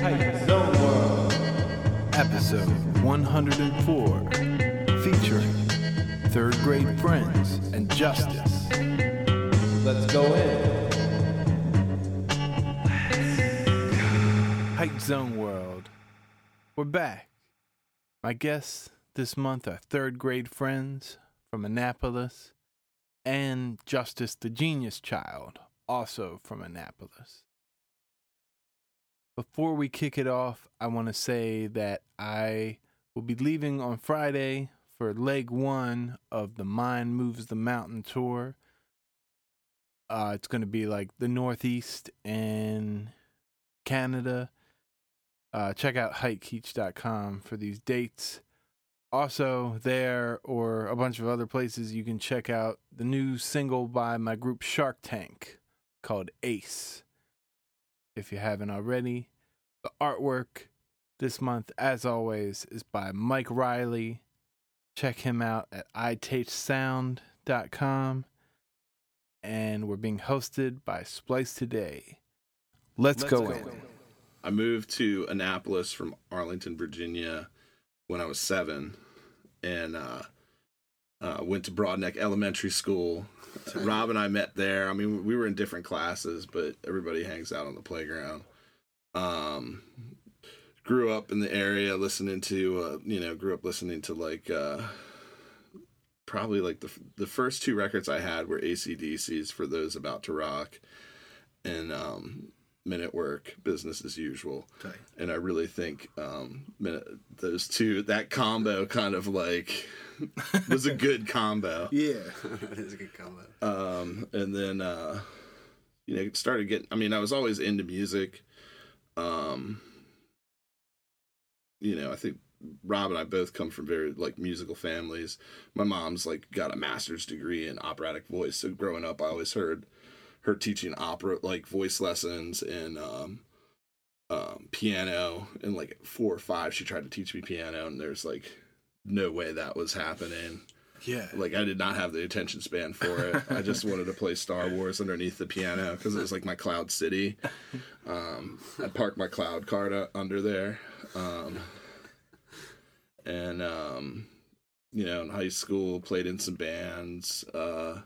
Hype Zone World. episode 104, featuring third grade friends and justice. Let's go in. Height Zone World. We're back. My guests this month are third grade friends from Annapolis and Justice the Genius Child, also from Annapolis. Before we kick it off, I want to say that I will be leaving on Friday for leg one of the Mind Moves the Mountain tour. Uh, it's going to be like the Northeast and Canada. Uh, check out heightkeech.com for these dates. Also, there or a bunch of other places, you can check out the new single by my group Shark Tank called Ace. If you haven't already, the artwork this month, as always, is by Mike Riley. Check him out at itastesound.com. And we're being hosted by Splice Today. Let's, go, in. I moved to Annapolis from Arlington, Virginia when I was seven and uh, uh, went to Broadneck Elementary School. Rob and I met there. I mean, we were in different classes, but everybody hangs out on the playground. Um, grew up in the area listening to, uh, you know, grew up listening to like, uh, probably like the, the first two records I had were ACDC's for those about to rock and um, Men at Work, Business as Usual. And I really think um, minute, those two, that combo kind of like was a good combo. Yeah. that is a good combo. Um, and then, uh, you know, started getting, I mean, I was always into music. Um, you know, I think Rob and I both come from very like musical families. My mom's like got a master's degree in operatic voice. So growing up, I always heard her teaching opera, like voice lessons and, um, um, piano and like four or five, she tried to teach me piano and there's like no way that was happening. Yeah. Like I did not have the attention span for it. I just wanted to play Star Wars underneath the piano because it was like my Cloud City. Um, I parked my Cloud card uh, under there, um, and um, you know, in high school, played in some bands. Uh,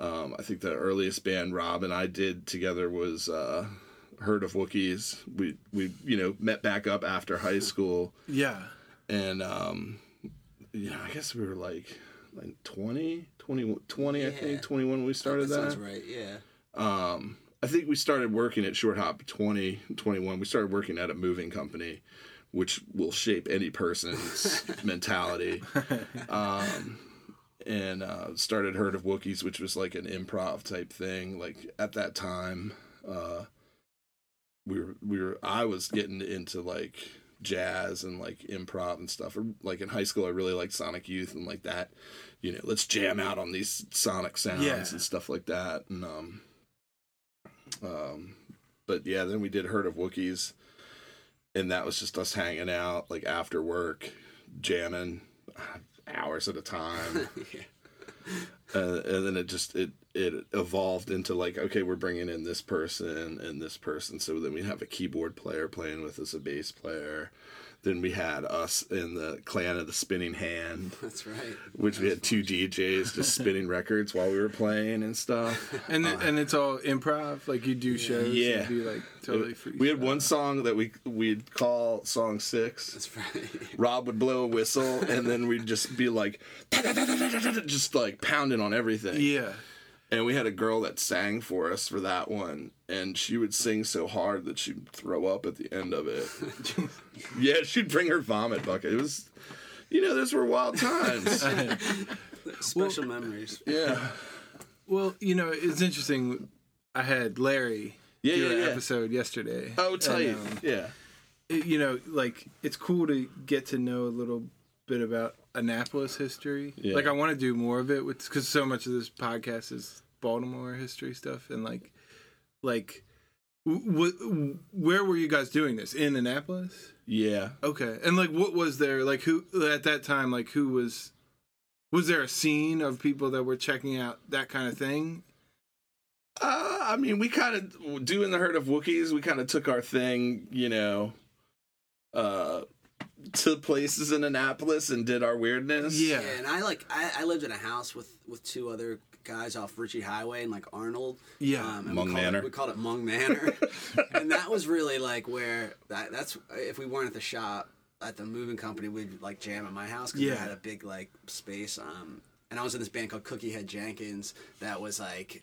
um, I think the earliest band Rob and I did together was uh, Herd of Wookiees. We we you know met back up after high school Yeah. and um yeah i guess we were like like 20 20, 20 i think 21 when we started that that, sounds right. Yeah. um i think we started working at short hop 20 21 we started working at a moving company which will shape any person's mentality um and uh started herd of wookiees which was like an improv type thing like at that time uh we were we were i was getting into like jazz and like improv and stuff or like in high school i really liked sonic youth and like that you know let's jam out on these sonic sounds Yeah. and stuff like that and um um but yeah then we did herd of wookiees and that was just us hanging out like after work jamming uh, hours at a time yeah. uh, and then it just it it evolved into like okay we're bringing in this person and this person so then we have a keyboard player playing with us a bass player then we had us in the clan of the spinning hand That's right. which we had two djs just spinning records while we were playing and stuff And it, and it's all improv, like you do shows. and Yeah. do like totally free. we had one song that we we'd call song six That's right. Rob would blow a whistle, and then we'd just be like, just like pounding on everything. Yeah. And we had a girl that sang for us for that one, and she would sing so hard that she'd throw up at the end of it. yeah, she'd bring her vomit bucket. It was, you know, those were wild times. Special memories. yeah. Well, you know, it's interesting. I had Larry Yeah, do yeah, an yeah. episode yesterday. Oh, and, tight. um, yeah. it- you know, like it's cool to get to know a little bit about Annapolis history. Yeah. Like I want to do more of it with because so much of this podcast is Baltimore history stuff and like, like, w- w- where were you guys doing this in Annapolis? Yeah. Okay, and like, what was there like? Who at that time? Like, who was? Was there a scene of people that were checking out that kind of thing? Uh, I mean, we kind of doing the herd of Wookiees. We kind of took our thing, you know, uh, to places in Annapolis and did our weirdness. Yeah. Yeah, and I like I, I lived in a house with with two other guys off Ritchie Highway and like Arnold. Yeah. um, Mung we called Manor. It, we called it Mung Manor, and that was really like where that, that's if we weren't at the shop at the moving company, we'd like jam at my house because Yeah. we had a big like space. Um, and I was in this band called Cookie Head Jenkins that was like.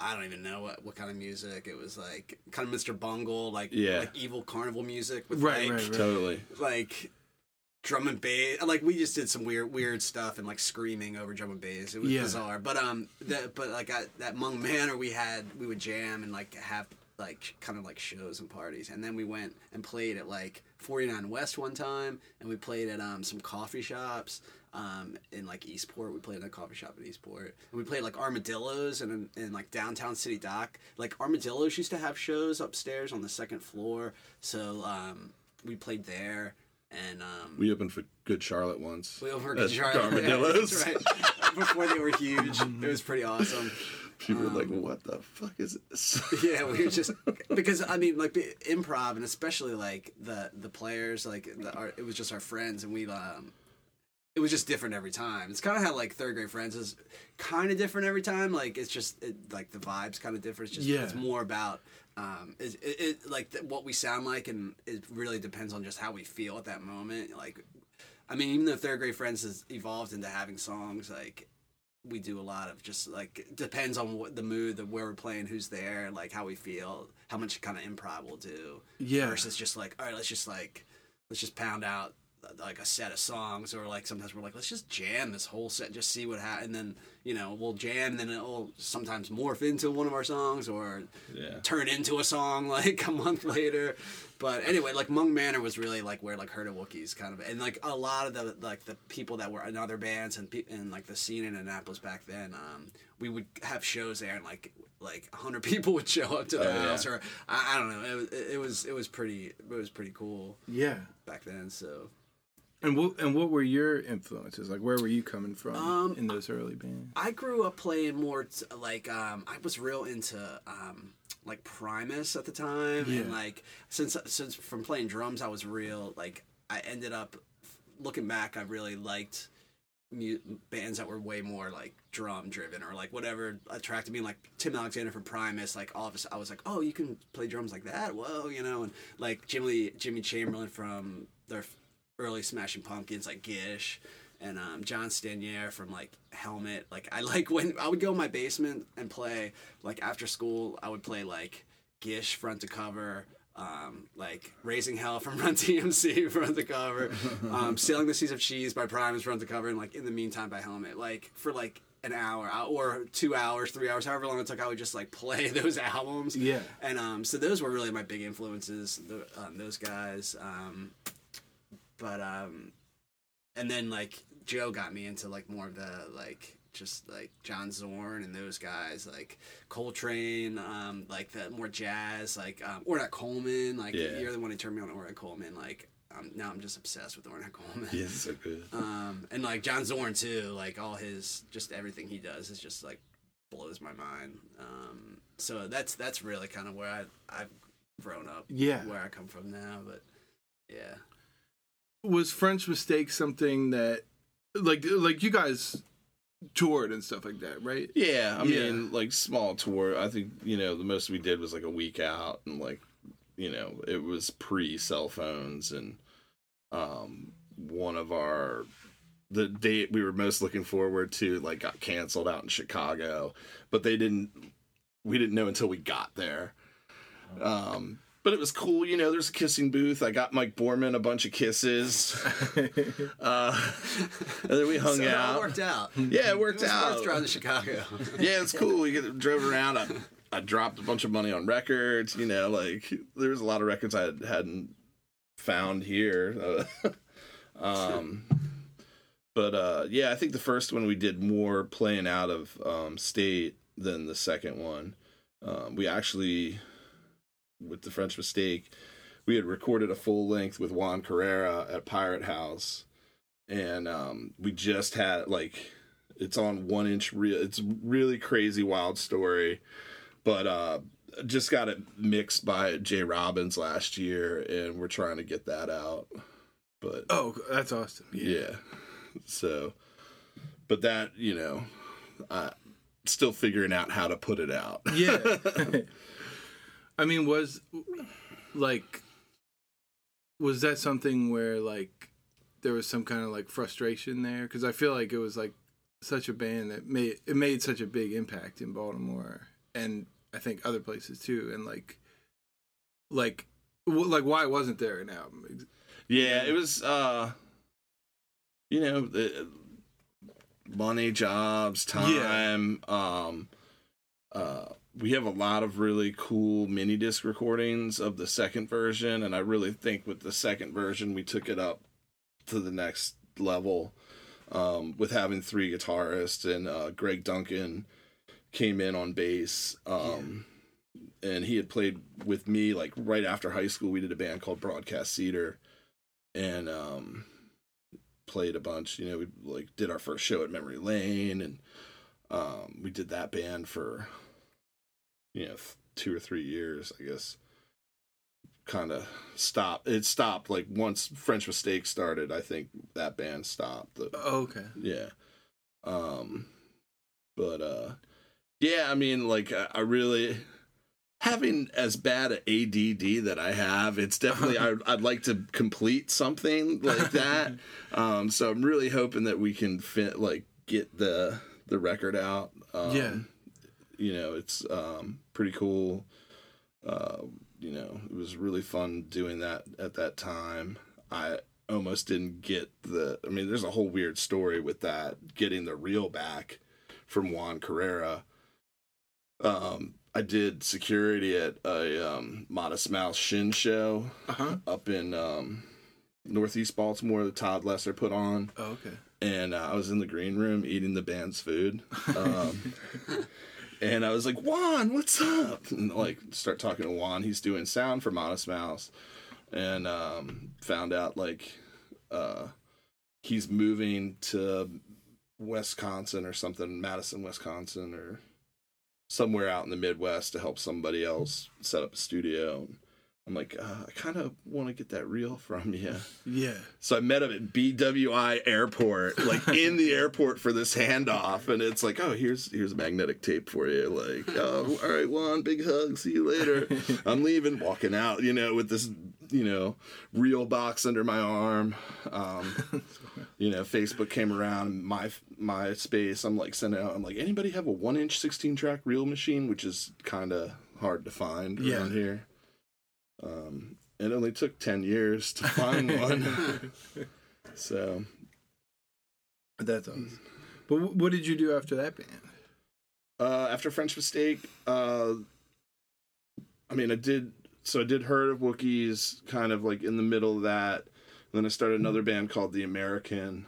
I don't even know what, what kind of music it was like kind of Mr. Bungle like Yeah. like evil carnival music with Right, like right, right. Totally. like drum and bass. Like we just did some weird weird stuff and like screaming over drum and bass. It was Yeah. bizarre. But um, that but like at that Mung Manor, we had we would jam and like have like kind of like shows and parties, and then we went and played at like 49 West one time, and we played at um some coffee shops. Um, in like Eastport, we played in a coffee shop in Eastport, and we played like Armadillos and in, in like downtown City Dock. Like Armadillos used to have shows upstairs on the second floor, so um, we played there. And um, We opened for Good Charlotte once. we opened for Good Charlotte. Armadillos. Right. Before they were huge. It was pretty awesome. People were like, Um, "What the fuck is this?" Yeah, we were just because I mean, like improv, and especially like the the players, like the, our, it was just our friends, and we um, it was just different every time. It's kind of how like third grade friends is kind of different every time. Like it's just it, like the vibes kind of different. It's just Yeah. it's more about um, it, it, it like th- what we sound like, and it really depends on just how we feel at that moment. Like, I mean, even though third grade friends has evolved into having songs, like we do a lot of just like depends on what the mood, the where we're playing, who's there, like how we feel, how much kind of improv we'll do. Yeah. Versus just like, all right, let's just like let's just pound out like a set of songs, or like sometimes we're like, let's just jam this whole set, just see what happens, and then you know we'll jam, and then it'll sometimes morph into one of our songs, or Yeah. turn into a song like a month later. But anyway, like Mung Manor was really like where like Herd of Wookiees kind of, and like a lot of the like the people that were in other bands and pe- and like the scene in Annapolis back then, um, we would have shows there and like like hundred people would show up to the Oh, yeah. house or I, I don't know. It, was- it was it was pretty it was pretty cool Yeah. back then. So And what and what were your influences? Like, where were you coming from Um, in those early bands? I grew up playing more t- like um, I was real into um, like Primus at the time, Yeah. and like since since from playing drums, I was real like I ended up looking back, I really liked mu- bands that were way more like drum driven or like whatever attracted me. Like Tim Alexander from Primus, like all of a sudden I was like, oh, you can play drums like that, whoa, you know, and like Jimmy Jimmy Chamberlin from their early Smashing Pumpkins, like Gish and um, John Stanier from like Helmet. Like I like when I would go in my basement and play like after school. I would play like Gish front to cover. Um, like Raising Hell from Run DMC front to cover, um, Sailing the Seas of Cheese by Primus front to cover, and like In the Meantime by Helmet. Like for like an hour uh, or two hours, three hours, however long it took, I would just like play those albums. Yeah. And um, so those were really my big influences. The, um, those guys. Um, but um, and then like Joe got me into like more of the like just like John Zorn and those guys like Coltrane, um, like the more jazz, like um, Ornette Coleman. Like Yeah. you're the one who turned me on Ornette Coleman. Like um, now I'm just obsessed with Ornette Coleman. Yeah, so good. Um, and like John Zorn too. Like all his just everything he does is just like blows my mind. Um, so that's that's really kind of where I I've grown up. Yeah. Where I come from now, but yeah. Was French Mistake something that, like, like you guys toured and stuff like that, right? Yeah, I Yeah. mean, like small tour. I think you know the most we did was like a week out, and like you know it was pre cell phones, and um, one of our the date we were most looking forward to like got canceled out in Chicago, but they didn't. We didn't know until we got there. Um, but it was cool, you know. There's a kissing booth. I got Mike Borman a bunch of kisses, uh, and then we hung out. so it all worked out. Yeah, it worked It was out. worth driving to Chicago. yeah, it's cool. We get, drove around. I, I dropped a bunch of money on records. You know, like there was a lot of records I hadn't found here. Uh, um, but uh, yeah, I think the first one we did more playing out of um, state than the second one. Um, we actually, with the French Mistake, we had recorded a full length with Juan Carrera at Pirate House, and um, we just had like it's on one inch reel. It's really crazy, wild story. but uh, just got it mixed by Jay Robbins last year, and we're trying to get that out. But Oh, that's awesome. yeah. So, but that you know, I still figuring out how to put it out. Yeah. I mean, was like, was that something where like there was some kind of like frustration there? Because I feel like it was like such a band that made it made such a big impact in Baltimore and I think other places too. And like, like, w- like why wasn't there an album? Yeah, it was uh you know, the money, jobs, time, um uh we have a lot of really cool mini disc recordings of the second version and I really think with the second version we took it up to the next level um with having three guitarists and uh Greg Duncan came in on bass um and he had played with me like right after high school we did a band called Broadcast Cedar and um played a bunch you know we like did our first show at memory lane and um we did that band for you know two or three years i guess kind of stopped it stopped like once french mistake started i think that band stopped Oh, okay. yeah um but uh yeah i mean like i, I really having as bad a add that i have it's definitely I, i'd like to complete something like that um so i'm really hoping that we can fit like get the the record out um Yeah. You know it's um pretty cool uh you know it was really fun doing that at that time i almost didn't get the i mean there's a whole weird story with that getting the reel back from juan carrera um i did security at a um modest mouse shin show Uh huh. up in um northeast baltimore that todd lesser put on Oh, okay. and uh, I was in the green room eating the band's food. Um, and I was like, Juan, what's up? And like, start talking to Juan. He's doing sound for Modest Mouse, and um, found out like uh, he's moving to Wisconsin or something, Madison, Wisconsin, or somewhere out in the Midwest to help somebody else set up a studio. I'm like, uh, I kind of want to get that reel from you. Yeah. So I met him at BWI Airport, like in the airport for this handoff, and it's like, oh, here's here's a magnetic tape for you. Like, oh, all right, Juan, big hug, see you later. I'm leaving, walking out, you know, with this, you know, reel box under my arm. Um, you know, Facebook came around my my space. I'm like sending out. I'm like, anybody have a one inch 16 track reel machine, which is kind of hard to find Yeah. around here. Um, it only took 10 years to find one. so, That's awesome. But wh- what did you do after that band? uh, after French Mistake, uh, I mean, I did, so I did Herd of Wookiees kind of like in the middle of that. then I started another band called The American,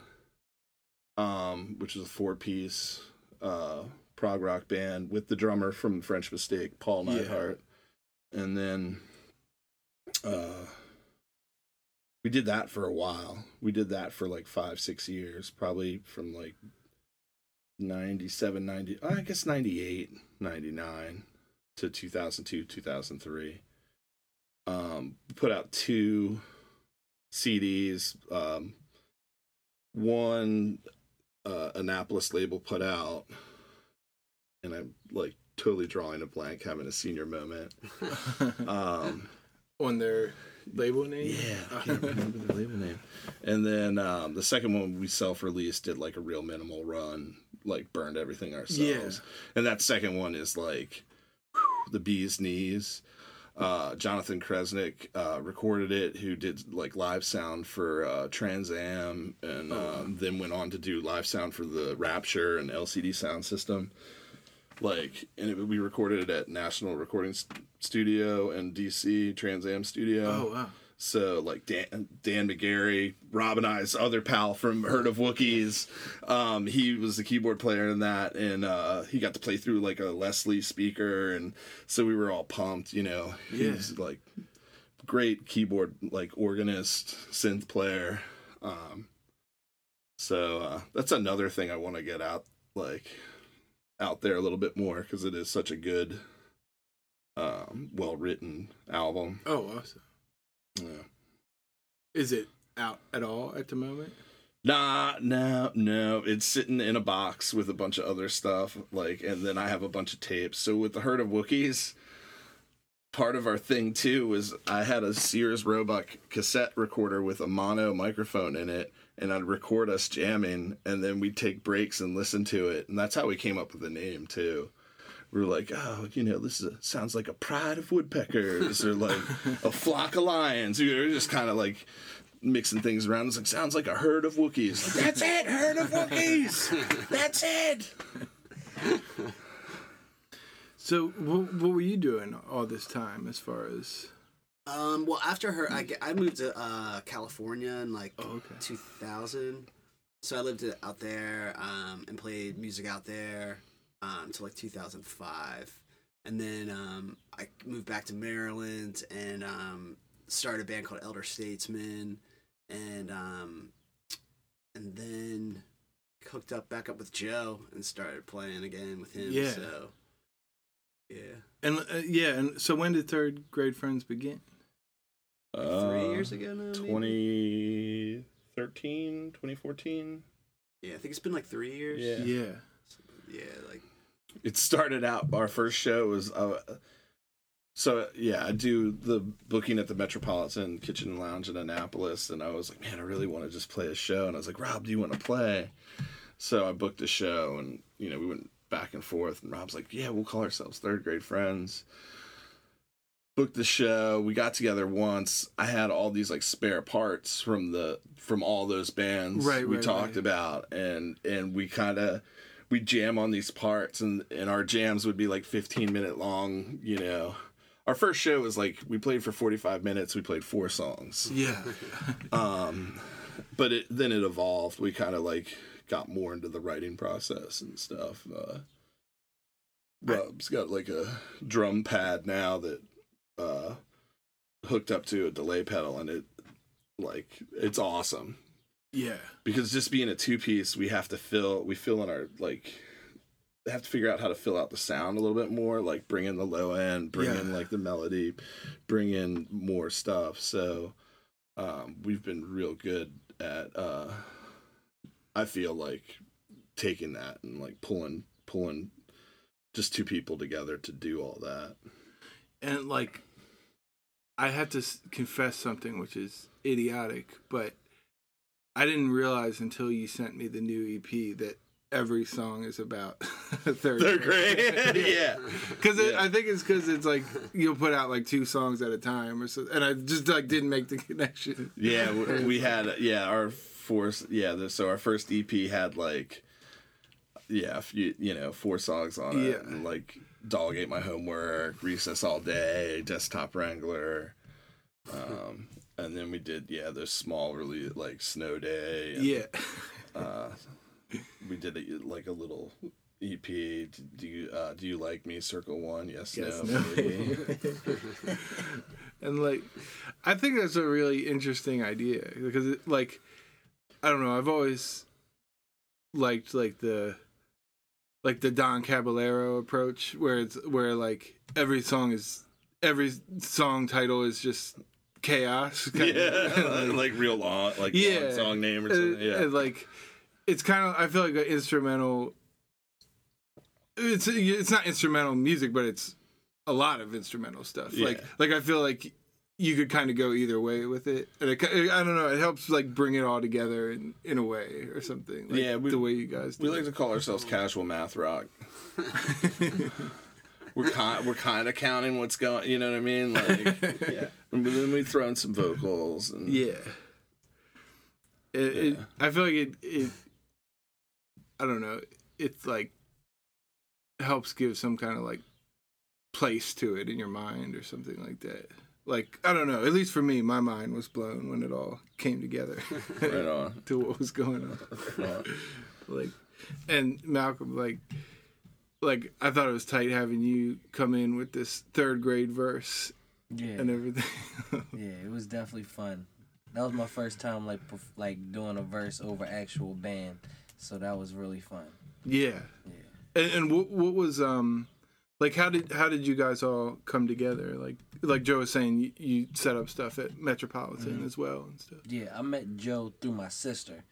um, which is a four piece uh, prog rock band with the drummer from French Mistake, Paul Yeah. And then uh, we did that for a while. We did that for like five, six years, probably from like 97, 90, I guess 98, 99 to 2002, 2003. Um, put out two CDs. Um, one uh, Annapolis label put out, and I'm like totally drawing a blank, having a senior moment. Um, On their label name? yeah, I can't remember the label name. And then um, the second one we self-released did like a real minimal run, like burned everything ourselves. Yeah. And that second one is like whew, the bee's knees. Uh, Jonathan Kresnick uh, recorded it, who did like live sound for uh, Trans Am, and um, then went on to do live sound for the Rapture and LCD Soundsystem. Like, and it, we recorded it at National Recording Studio and DC Trans Am Studio. Oh, wow. So like Dan, Dan McGarry, Rob and I's other pal from Herd of Wookiees, um, he was the keyboard player in that, and uh, he got to play through like a Leslie speaker, and so we were all pumped. You know, Yeah. he's like great keyboard like organist, synth player. Um, so uh, that's another thing I want to get out like out there a little bit more because it is such a good um, well written album. Oh, awesome. Yeah. Is it out at all at the moment? Nah, no, no. It's sitting in a box with a bunch of other stuff, like, and then I have a bunch of tapes. So with the herd of Wookiees, part of our thing too was I had a Sears Roebuck cassette recorder with a mono microphone in it, and I'd record us jamming, and then we'd take breaks and listen to it, and that's how we came up with the name too. We were like, oh, you know, this is a, sounds like a pride of woodpeckers or like a flock of lions. We were just kind of like mixing things around. It's like sounds like a herd of Wookiees. That's it, herd of Wookiees. That's it. So, what, what were you doing all this time as far as? Um, well, after her, I, I moved to uh, California in like Oh, okay. 2000. So I lived out there um, and played music out there um, until like 2005. And then um, I moved back to Maryland and um, started a band called Elder Statesmen. And um, and then hooked up back up with Joe and started playing again with him. Yeah. So yeah, And uh, yeah, and so when did third grade friends begin? Three years ago now. maybe? 2013, 2014. Yeah, I think it's been like three years. Yeah. Yeah. yeah, like It started out. Our first show was. Uh, so yeah, I do the booking at the Metropolitan Kitchen and Lounge in Annapolis, and I was like, man, I really want to just play a show. And I was like, Rob, do you want to play? So I booked a show, and you know we went back and forth. And Rob's like, yeah, we'll call ourselves Third Grade Friends. Booked the show. We got together once. I had all these like spare parts from the from all those bands Right, we right, talked right. about, and and we kind of we jam on these parts, and and our jams would be like fifteen minute long. You know, our first show was like we played for forty five minutes. We played four songs. Yeah. Um, but it then it evolved. We kind of like got more into the writing process and stuff. Uh, Rob's got like a drum pad now that uh, hooked up to a delay pedal, and it like it's awesome yeah. because just being a two piece, we have to fill we fill in our like have to figure out how to fill out the sound a little bit more, like bring in the low end, bring in like the melody, bring in more stuff. So um, we've been real good at uh, I feel like taking that and like pulling pulling just two people together to do all that. And like, I have to confess something which is idiotic, but I didn't realize until you sent me the new EP that every song is about third, They're great. yeah. Because Yeah. I think it's because it's like you'll put out like two songs at a time or so, and I just like didn't make the connection. Yeah, we, we had yeah our fourth yeah the, so our first EP had like yeah few, you know four songs on it Yeah. like dog ate my homework recess all day desktop wrangler um and then we did yeah those small really like snow day and, Yeah, uh we did a, like a little EP. Do you uh, do you like me? Circle one. Yes. Yes, no. no. and like I think that's a really interesting idea because it, like I don't know I've always liked like the like the Don Caballero approach where it's where like every song is every song title is just chaos yeah, of. like, real long, like Yeah. long song name or something. Yeah. uh, like it's kind of I feel like an instrumental. It's it's not instrumental music, but it's a lot of instrumental stuff. Like like I feel like you could kind of go either way with it. And it, I don't know. It helps like bring it all together in, in a way or something. Like Yeah, we- the way you guys do. We like to call ourselves casual math rock. we're kind we're kind of counting what's going. You know what I mean? Like, yeah. And then we throw in some vocals. And, Yeah. It, it, I feel like it, it. I don't know. It's like helps give some kind of like place to it in your mind or something like that. Like I don't know. At least for me, my mind was blown when it all came together Right on. to what was going on. Right. Like, and Malcolm, like, like I thought it was tight having you come in with this third grade verse Yeah, and everything. yeah, it was definitely fun. That was my first time like perf- like doing a verse over actual band, so that was really fun. yeah. Yeah. And, and what what was um like how did how did you guys all come together? Like like Joe was saying, you, you set up stuff at Metropolitan as well and stuff. Yeah, I met Joe through my sister,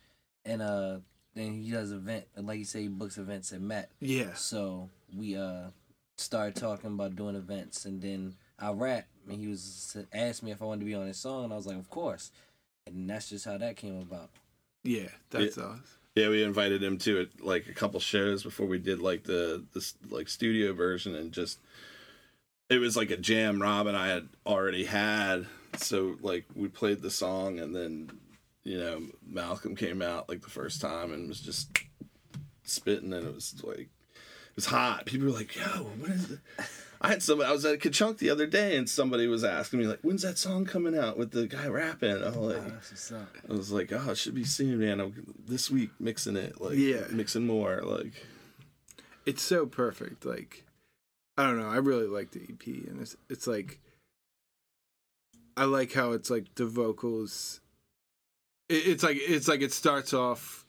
and uh, then he does event like you say, he books events at Met. Yeah, So we uh started talking about doing events, and then I rap, and he was asked me if I wanted to be on his song, and I was like, of course, and that's just how that came about. yeah, that's awesome. Yeah, we invited him to uh, like a couple shows before we did like the this like studio version, and just it was like a jam Rob and I had already had. So like we played the song, and then you know Malcolm came out like the first time and was just spitting, and it was like it was hot. People were like, "Yo, what is it?" I had somebody. I was at Kachunk the other day, and somebody was asking me like, "When's that song coming out with the guy rapping?" I'm like, Oh, that's what's up. I was like, oh, it should be soon, man. I'm this week mixing it, like, Yeah. mixing more, like, It's so perfect. Like I don't know, I really like the EP, and it's it's like I like how it's like the vocals. It, it's like it's like it starts off.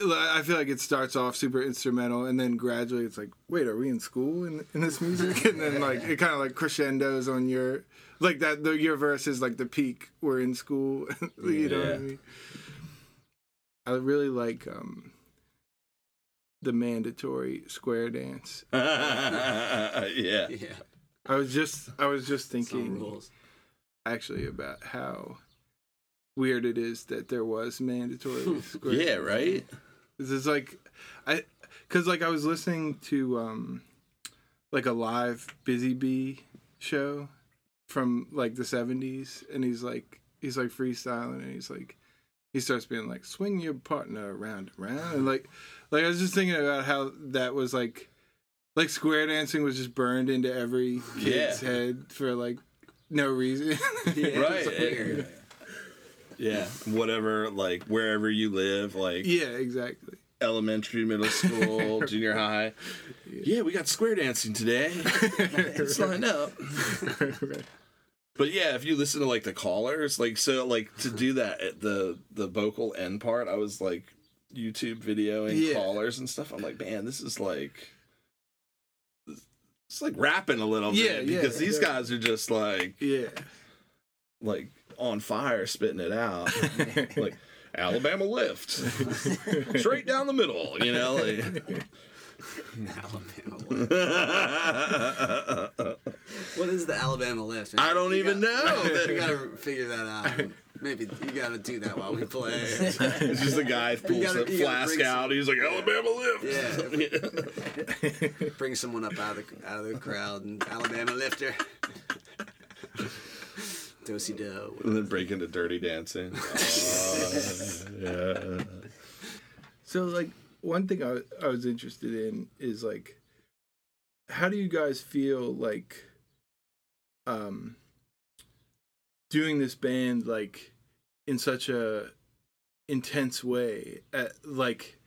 I feel like it starts off super instrumental, and then gradually it's like, wait, are we in school in, in this music? And then like it kind of like crescendos on your like that. The, your verse is like the peak. We're in school. you know what I mean? I really like um the mandatory square dance. yeah. Yeah. I was just I was just thinking actually about how weird it is that there was mandatory square. Yeah, right? This is like I cuz like I was listening to um like a live Busy Bee show from like the 70s and he's like he's like freestyling and he's like he starts being like swing your partner around and around and like like I was just thinking about how that was like like square dancing was just burned into every kid's Yeah. head for like no reason. Yeah, Right. It's. Yeah. Whatever, like, wherever you live, like, yeah, exactly. elementary, middle school, junior high. Yeah, we got square dancing today. Let's line up. right. But yeah, if you listen to like the callers, like so, like to do that at the the vocal end part, I was like YouTube videoing Yeah. callers and stuff. I'm like, man, this is like it's like rapping a little Yeah, bit yeah, because these guys are just like Yeah. like on fire, spitting it out, like Alabama lift, straight down the middle, you know. Like, Alabama lift. What is the Alabama lift? I don't You even got- know. we gotta figure that out. Maybe you gotta do that while we play. it's just a guy pulls gotta- the gotta flask out. some- He's like Alabama lift. Yeah. Bring someone up out of the out of the crowd and Alabama lifter. Dosey do. and then break into dirty dancing. Uh, yeah. So like one thing I, I was interested in is like how do you guys feel like um doing this band like in such a intense way at, like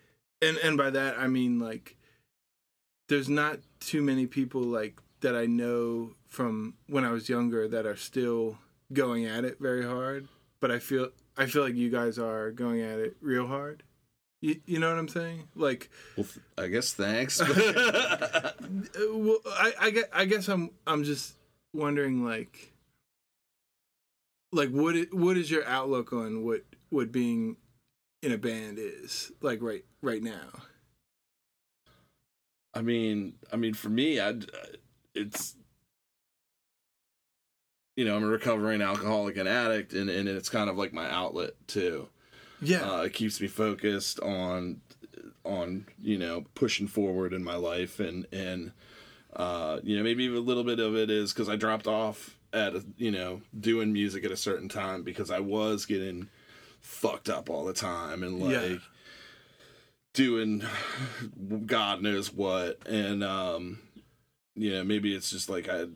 and and by that I mean like there's not too many people like that I know from when I was younger that are still going at it very hard but I feel I feel like you guys are going at it real hard you, you know what I'm saying? Like, Well, I guess thanks. uh, well, I, I guess, I guess I'm, I'm just wondering, like, like what, i- what is your outlook on what, what being in a band is like right, right now? I mean, I mean, for me, I it's you know, I'm a recovering alcoholic and addict, and and it's kind of like my outlet too. Yeah, Uh, it keeps me focused on on you know pushing forward in my life, and and uh, you know maybe a little bit of it is because I dropped off at a, you know doing music at a certain time because I was getting fucked up all the time and like Yeah. doing God knows what, and um, you know maybe it's just like I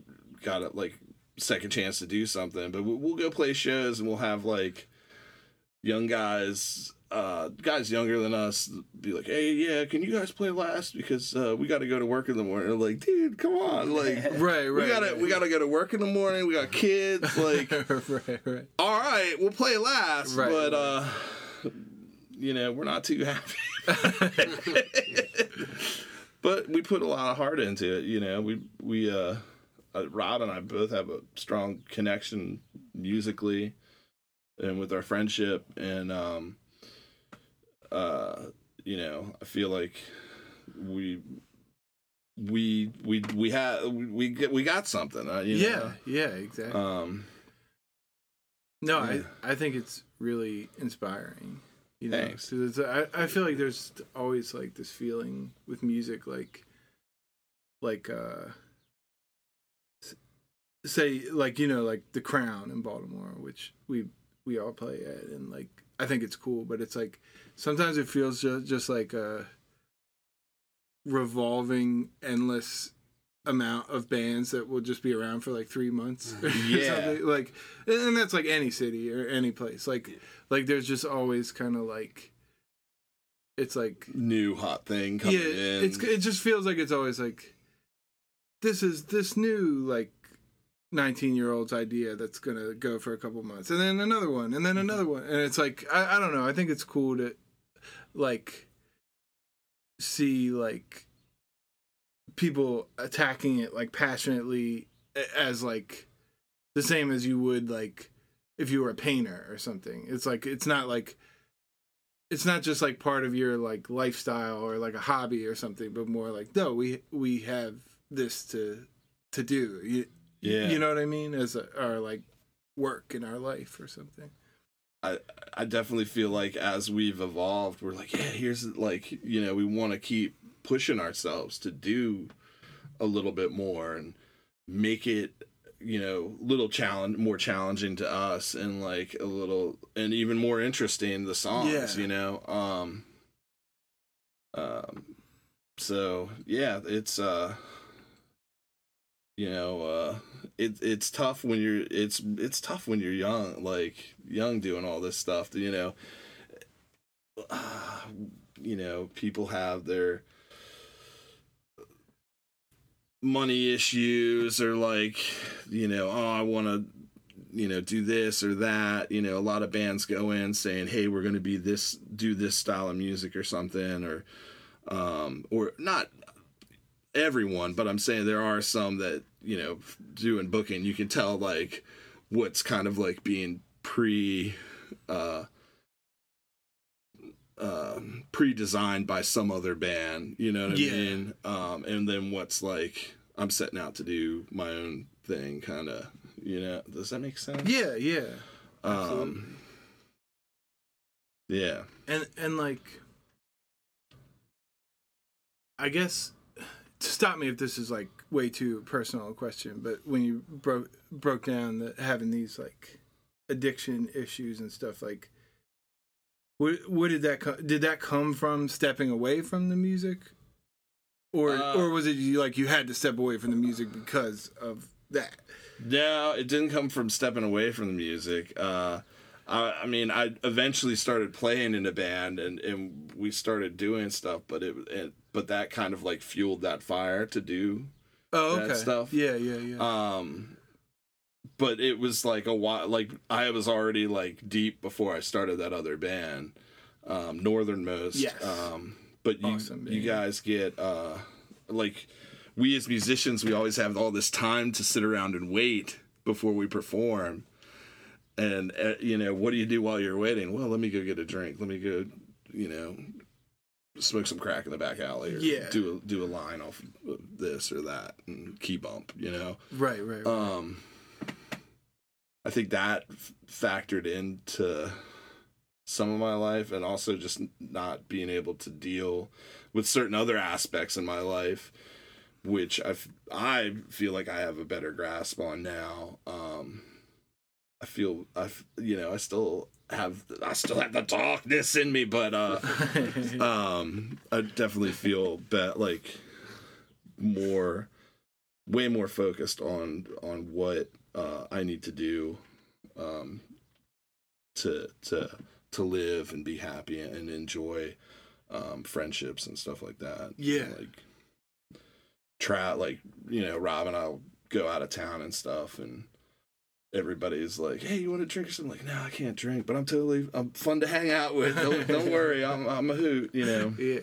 got a like second chance to do something, but we'll, we'll go play shows and we'll have like young guys uh guys younger than us be like hey yeah can you guys play last because uh we got to go to work in the morning I'm like dude come on like right, right. we gotta right. we gotta go to work in the morning we got kids like right, right. all right we'll play last Right, but right. uh you know we're not too happy but we put a lot of heart into it. You know, we we uh, uh, Rob and I both have a strong connection musically, and with our friendship, and um, uh, you know, I feel like we we we we had we we, get- we got something. Uh, you yeah, yeah, exactly. Um, no, yeah. I I think it's really inspiring. You know, Thanks. 'Cause it's, I I feel like there's always like this feeling with music, like like uh say like you know like the Crown in Baltimore, which we we all play at, and like I think it's cool, but it's like sometimes it feels just just like a revolving, endless amount of bands that will just be around for like three months. Mm-hmm. Yeah. like, and that's like any city or any place. Like, like there's just always kind of like, it's like new hot thing coming yeah, in. it's it just feels like it's always like this is this new like 19 year old's idea that's gonna go for a couple months and then another one and then Mm-hmm. another one and it's like I, I don't know i think it's cool to like see like people attacking it like passionately as like the same as you would like if you were a painter or something it's like it's not like it's not just like part of your like lifestyle or like a hobby or something but more like no we we have this to to do you, yeah, you know what i mean? As a, our like work in our life or something. I I definitely feel like as we've evolved, we're like, yeah, here's like you know, we want to keep pushing ourselves to do a little bit more and make it you know little challenge more challenging to us and like a little and even more interesting the songs Yeah. you know? Um um so yeah it's uh you know uh it it's tough when you're it's it's tough when you're young like young doing all this stuff you know. You know people have their money issues or like you know oh i want to you know do this or that you know a lot of bands go in saying hey we're going to be this do this style of music or something or um or not everyone but i'm saying there are some that you know doing booking you can tell like what's kind of like being pre uh um, pre-designed by some other band, you know what I Yeah. mean? Um, and then what's like I'm setting out to do my own thing, kind of, you know. Does that make sense? yeah yeah absolutely. Um, yeah. and and like i guess stop me if this is like way too personal a question but when you broke broke down the having these like addiction issues and stuff like what what did that co- did that come from stepping away from the music or Uh, or was it you like you had to step away from the music because of that No, it didn't come from stepping away from the music. Uh, I, I mean, I eventually started playing in a band, and, and we started doing stuff. But it, it, but that kind of like fueled that fire to do oh okay stuff. yeah yeah yeah Um, but it was like a while. Like I was already like deep before I started that other band, um, Northernmost. Yes. Um, but you Awesome you guys get uh, like we as musicians, we always have all this time to sit around and wait before we perform. And uh, you know, what do you do while you're waiting? Well, let me go get a drink. Let me go, you know, smoke some crack in the back alley, or Yeah. do a, do a line off of this or that, and key bump. You know, right right, right. um, I think that f- factored into some of my life, and also just not being able to deal with certain other aspects in my life, which I I feel like I have a better grasp on now. Um, I feel I you know I still have I still have the darkness in me, but uh, um i definitely feel bet like more way more focused on on what uh i need to do um to to to live and be happy and enjoy um friendships and stuff like that Yeah. like try like you know rob and i'll go out of town and stuff and everybody's like, "Hey, you want to drink?" or something? I'm like, no, I can't drink, but I'm totally, I'm fun to hang out with. Don't, don't worry, I'm, I'm a hoot. You know. yeah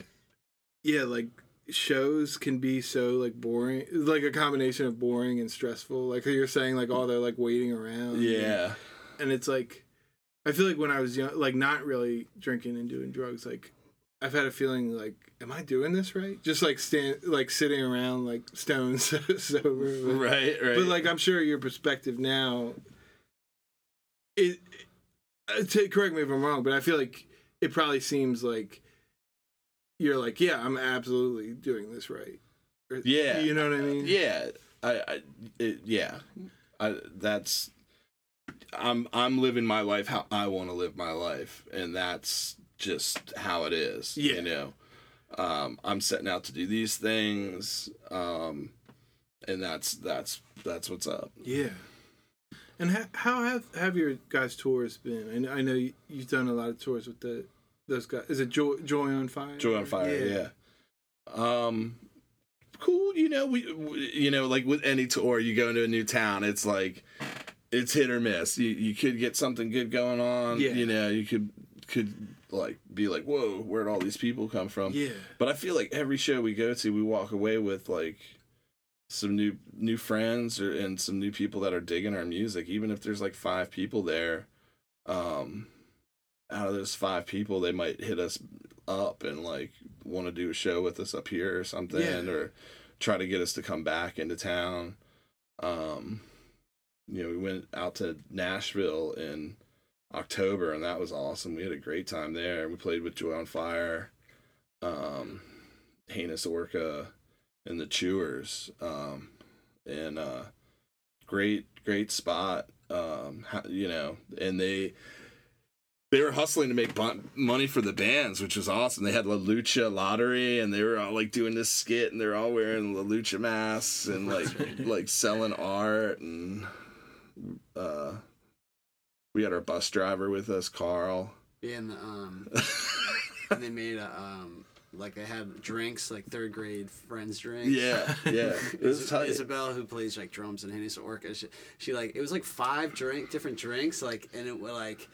yeah like shows can be so like boring, like a combination of boring and stressful. Like you're saying, like all they're like waiting around. Yeah. and it's like I feel like when I was young, like not really drinking and doing drugs, like I've had a feeling like, am I doing this right? Just like stand, like sitting around, like stones sober. But, Right, right. but like I'm sure your perspective now, it. uh, To, correct me if I'm wrong, but I feel like it probably seems like you're like, yeah, I'm absolutely doing this right. Or- Yeah. you know what I mean? Yeah, I, I it, yeah, I that's I'm I'm living my life how I want to live my life, and that's just how it is. Yeah. you know, um, I'm setting out to do these things, um, and that's that's that's what's up. Yeah. And ha- how have have your guys' tours been? I know, I know you, you've done a lot of tours with the those guys. Is it Joy, Joy on Fire? Joy on fire, yeah. Um, cool. You know, we, we, you know, like with any tour, you go into a new town, it's like it's hit or miss. You you could get something good going on. Yeah. You know, you could could like be like, whoa, where'd all these people come from? Yeah. But I feel like every show we go to, we walk away with like some new new friends or and some new people that are digging our music. Even if there's like five people there, um, out of those five people, they might hit us up and like want to do a show with us up here or something, Yeah. or try to get us to come back into town. Um, you know, we went out to Nashville in October, and that was awesome. We had a great time there. We played with Joy on Fire, um, Heinous Orca, and the Chewers, um, and uh, great, great spot. Um, you know, and they they were hustling to make money for the bands, which was awesome. They had La Lucha lottery, and they were all like doing this skit, and they're all wearing La Lucha masks and like like selling art, and uh, we had our bus driver with us, Carl. Yeah, and um, and they made a um, like they had drinks, like third grade friends drinks. Yeah, yeah. It was. Isabel, who plays like drums in Hennessy Orca, she, she like it was like five drink different drinks, like and it was like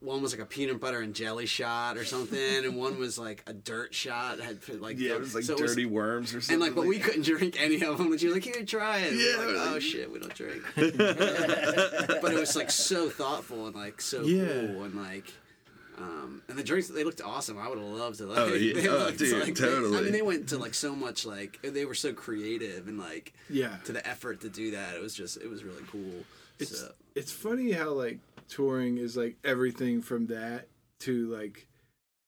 one was like a peanut butter and jelly shot or something, and one was like a dirt shot. That had like yeah, it was like so dirty worms or something. and like, but we couldn't drink any of them. And she was like, "Here, try it." And Yeah. like, oh shit, we don't drink. but it was like so thoughtful and like so Yeah. cool and like. Um, and the drinks they looked awesome. I would have loved to. Like, Oh, yeah. they Oh, looked, dude, like, they- I mean, they went to like so much like they were so creative and like Yeah. to the effort to do that. It was just it was really cool. It's so, it's funny how like touring is like everything from that to like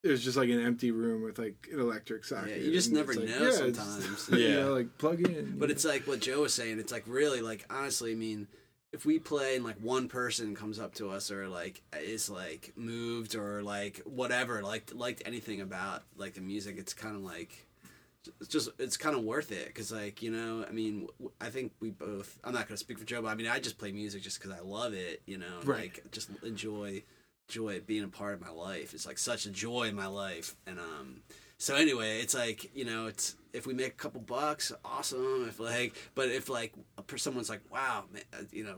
there's just like an empty room with like an electric socket. Yeah, you just never like, know yeah, it's- sometimes. you Yeah. know, like plug in. But it's like what Joe was saying. It's like really like honestly. I mean, if we play and like one person comes up to us or like is like moved or like whatever, like liked anything about like the music, it's kind of like it's just it's kind of worth it because like you know I mean i think we both I'm not gonna speak for Joe but I mean I just play music just because I love it you know Right. like just enjoy joy being a part of my life it's like such a joy in my life and um so anyway it's like you know it's if we make a couple bucks awesome if like but if like someone's like wow man, uh, you know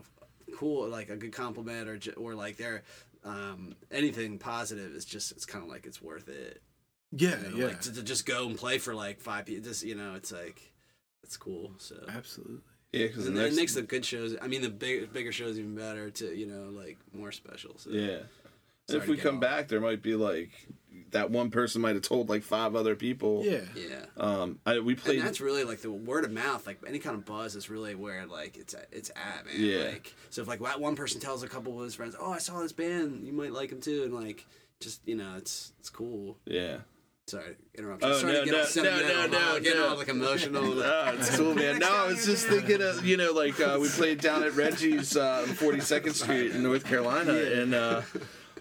cool like a good compliment or or like they're um anything positive is just it's kind of like it's worth it yeah, you know, yeah, like to, to just go and play for like five people. Just you know, it's like it's cool. So absolutely. yeah, because and it next makes the good shows. I mean, the big, bigger shows even better. To you know, like more special. So. yeah. Sorry if we come off. back, there might be like that one person might have told like five other people. Yeah, Yeah. Um, I, we played. And that's really like the word of mouth, like any kind of buzz is really where like it's at, it's at, man. Yeah. Like so, if like that one person tells a couple of his friends, "Oh, I saw this band, you might like them too," and like just you know, it's it's cool. yeah. Sorry, interruption. Oh no no no no no getting all like emotional. No, it's cool, man. No, I was just thinking of you know like uh, we played down at Reggie's uh, Forty Second Street in North Carolina, and uh,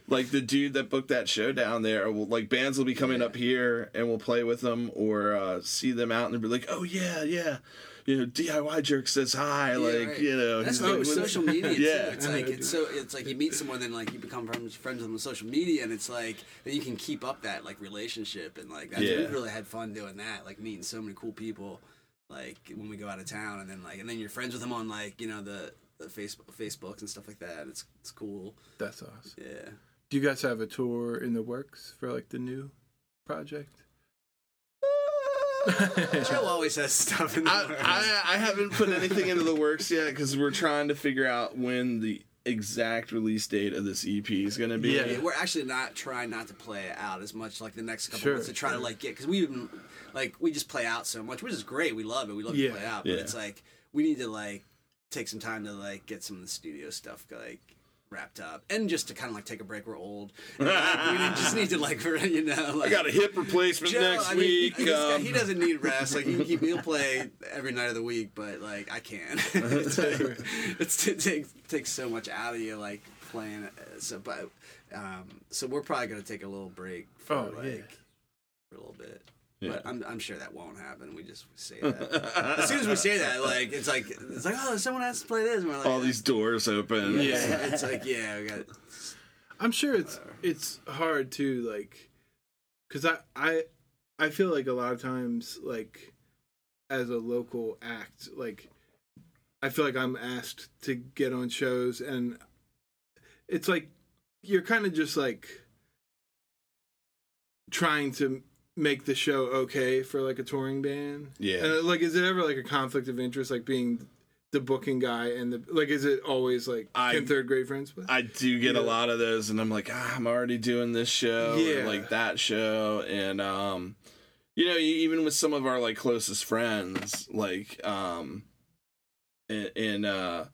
like the dude that booked that show down there, will, like bands will be coming up here and we'll play with them or uh, see them out and they'll be like, oh yeah yeah, you know DIY jerk says hi, Yeah, like right. you know. That's he's like, social media. Too. Yeah. it's like it's so it's like you meet someone, then like you become friends friends with them on social media, and it's like then you can keep up that like relationship and like that's, Yeah. we've really had fun doing that, like meeting so many cool people, like when we go out of town, and then like and then you're friends with them on like you know the, the Facebook Facebooks and stuff like that. It's it's cool. that's awesome. Yeah. Do you guys have a tour in the works for like the new project? Joe always has stuff in the I, works. I I haven't put anything into the works yet because we're trying to figure out when the exact release date of this EP is going to be. Yeah. Yeah, we're actually not trying not to play it out as much like the next couple Sure, months to try to like get because we even like we just play out so much, which is great. We love it. We love Yeah, to play out, but yeah. it's like we need to like take some time to like get some of the studio stuff like wrapped up and just to kind of like take a break. We're old. And, like, we just need to like you know like I got a hip replacement Joe, next I mean, week. He, um, he doesn't need rest. Like he, he, he'll play every night of the week, but like I can't. it's like, it's, it takes takes so much out of you, like playing. So, but um, so we're probably gonna take a little break for Oh, like yeah. for a little bit. Yeah. But I'm, I'm sure that won't happen. We just say that. as soon as we say that, like it's like it's like oh, someone has to play this. And we're like, all these doors open. yeah. it's like yeah, we got I'm sure it's it's hard to like, cause I I I feel like a lot of times like as a local act like I feel like I'm asked to get on shows and it's like you're kind of just like trying to make the show okay for like a touring band. Yeah. And like, is it ever like a conflict of interest, like being the booking guy and the like? Is it always like I- can third grade friends play? I do get a lot of those, and I'm like, ah, I'm already doing this show, Yeah. like that show, and um, you know, even with some of our like closest friends, like um, and, and uh,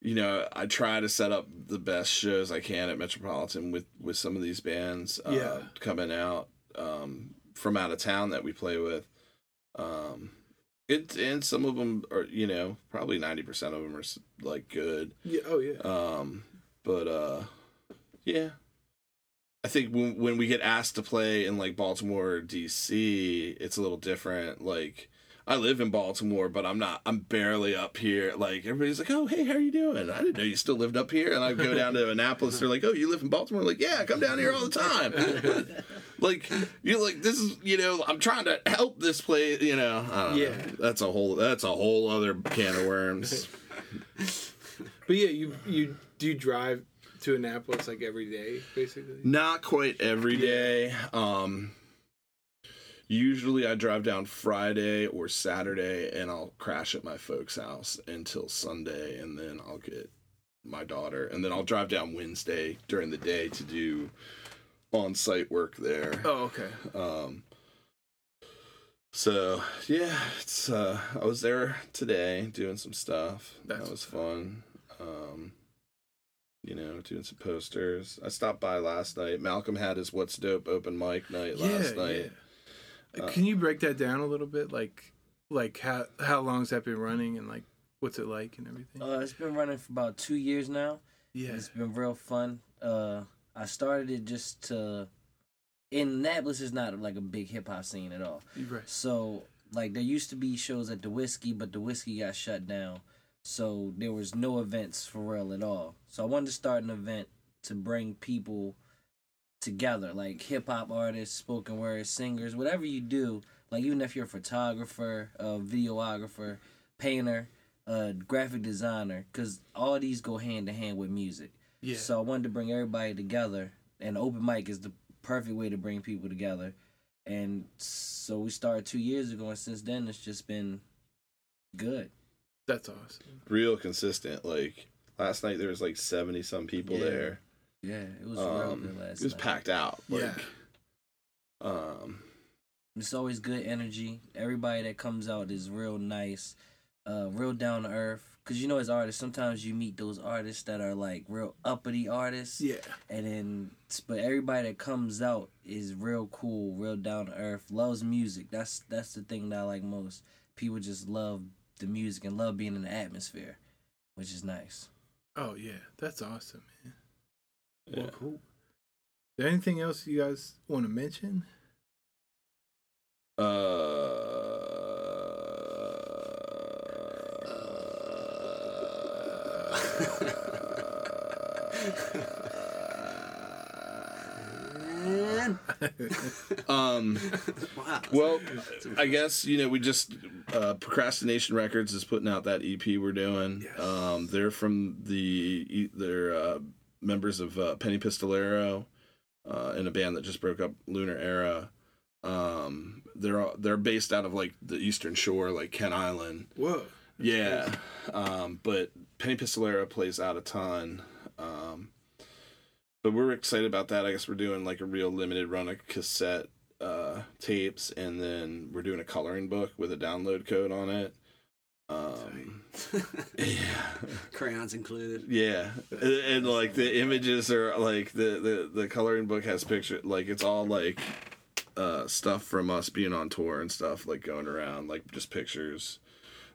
you know, I try to set up the best shows I can at Metropolitan with with some of these bands, uh, Yeah. coming out um from out of town that we play with, um. It and some of them are, you know, probably ninety percent of them are like good. yeah. Oh yeah. Um, but uh, yeah, I think when when we get asked to play in like Baltimore or DC, it's a little different. Like I live in Baltimore, but I'm not. I'm barely up here. Like everybody's like, "Oh, hey, how are you doing?" I didn't know you still lived up here. And I go down to Annapolis. They're like, "Oh, you live in Baltimore?" like, yeah, I come down here all the time. like you're like this is you know I'm trying to help this place. You know, don't know. Yeah. That's a whole that's a whole other can of worms. But yeah, you you do drive to Annapolis like every day, basically. Not quite every day. Um usually I drive down Friday or Saturday and I'll crash at my folks' house until Sunday and then I'll get my daughter and then I'll drive down Wednesday during the day to do on-site work there. Oh okay. Um so yeah, it's uh I was there today doing some stuff. That's that was fun. Um you know, doing some posters. I stopped by last night. Malcolm had his What's Dope open mic night last night. yeah. Uh, Can you break that down a little bit? Like like how how long's that been running and like what's it like and everything? Uh, it's been running for about two years now. yeah. It's been real fun. Uh, I started it just to. In Annapolis, is not like a big hip hop scene at all. So like there used to be shows at the whiskey, but the whiskey got shut down. So there was no events for real at all. So I wanted to start an event to bring people together, like hip hop artists, spoken word singers, whatever you do. Like even if you're a photographer, a videographer, painter, a graphic designer, because all these go hand to hand with music. Yeah. So I wanted to bring everybody together, and open mic is the perfect way to bring people together. And so we started two years ago, and since then it's just been good. That's awesome. Real consistent. Like last night there was like seventy some people Yeah. there. Yeah, it was real Um, good last it was night. packed out. Like Yeah. um It's always good energy. Everybody that comes out is real nice, uh, real down to earth. Cause you know, as artists, sometimes you meet those artists that are like real uppity artists, Yeah. and then but everybody that comes out is real cool, real down to earth, loves music. That's that's the thing that I like most. People just love the music and love being in the atmosphere, which is nice. Oh yeah. That's awesome, man. Yeah. Well, cool. Is there anything else you guys want to mention? um wow. Well, I guess you know we just uh, Procrastination Records is putting out that EP we're doing. Yes. Um, they're from the they're uh, members of uh, Penny Pistolero uh, in a band that just broke up, Lunar Era. Um, they're all- they're based out of like the Eastern Shore, like Kent Island. Whoa. Yeah, um, but Penny Pistolero plays out a ton. Um, but we're excited about that. I guess we're doing like a real limited run of cassette uh, tapes, and then we're doing a coloring book with a download code on it. Um, yeah, Crayons included. yeah, and, and like the images are like the the the coloring book has picture like it's all like uh stuff from us being on tour and stuff like going around like just pictures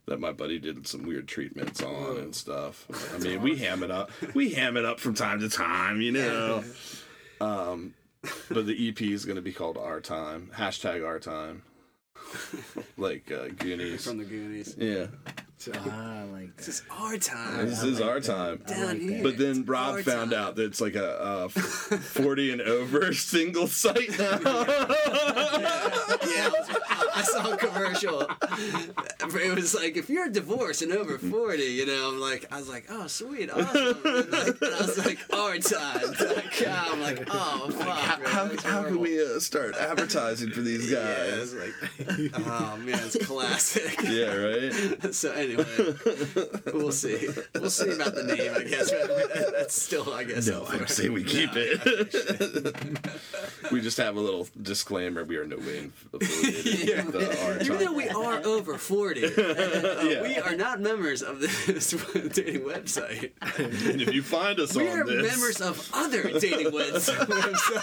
that my buddy did some weird treatments on and stuff. I mean, we ham it up. We ham it up from time to time, you know. Um, but the EP is going to be called Our Time. Hashtag Our Time. like uh, Goonies. From the Goonies. yeah, Ah, like This is our time. this is our time. Down here. But then Rob Our found time. out that it's like a, a 40 and over single site now. yeah, I, was- I saw a commercial. It was like if you're divorced and over forty, you know, I'm like, I was like, oh sweet, awesome. And, like, and I was like, our time. I'm like, oh fuck. how, man, how, can we uh, start advertising for these Yeah, guys? it's like, oh man, it's classic. Yeah, right? So anyway, we'll see. We'll see about the name. I guess that's still, I guess. No, I say we keep No, it. we just have a little disclaimer: we are no way affiliated Yeah. With uh, Even though we are over 40, uh, we are not members of this dating website. and if you find us We on this. We are members of other dating websites.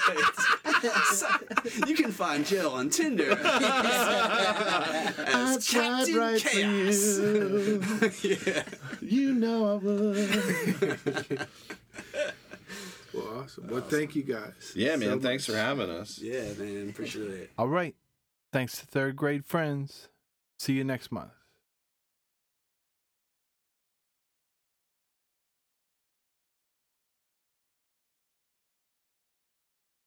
So, you can find Jill on Tinder I as Captain Chaos. yeah. You know I would. Well, awesome. Well, thank you guys. Yeah, man. so thanks for having us. yeah, man, appreciate it. All right. Thanks to third grade friends. See you next month.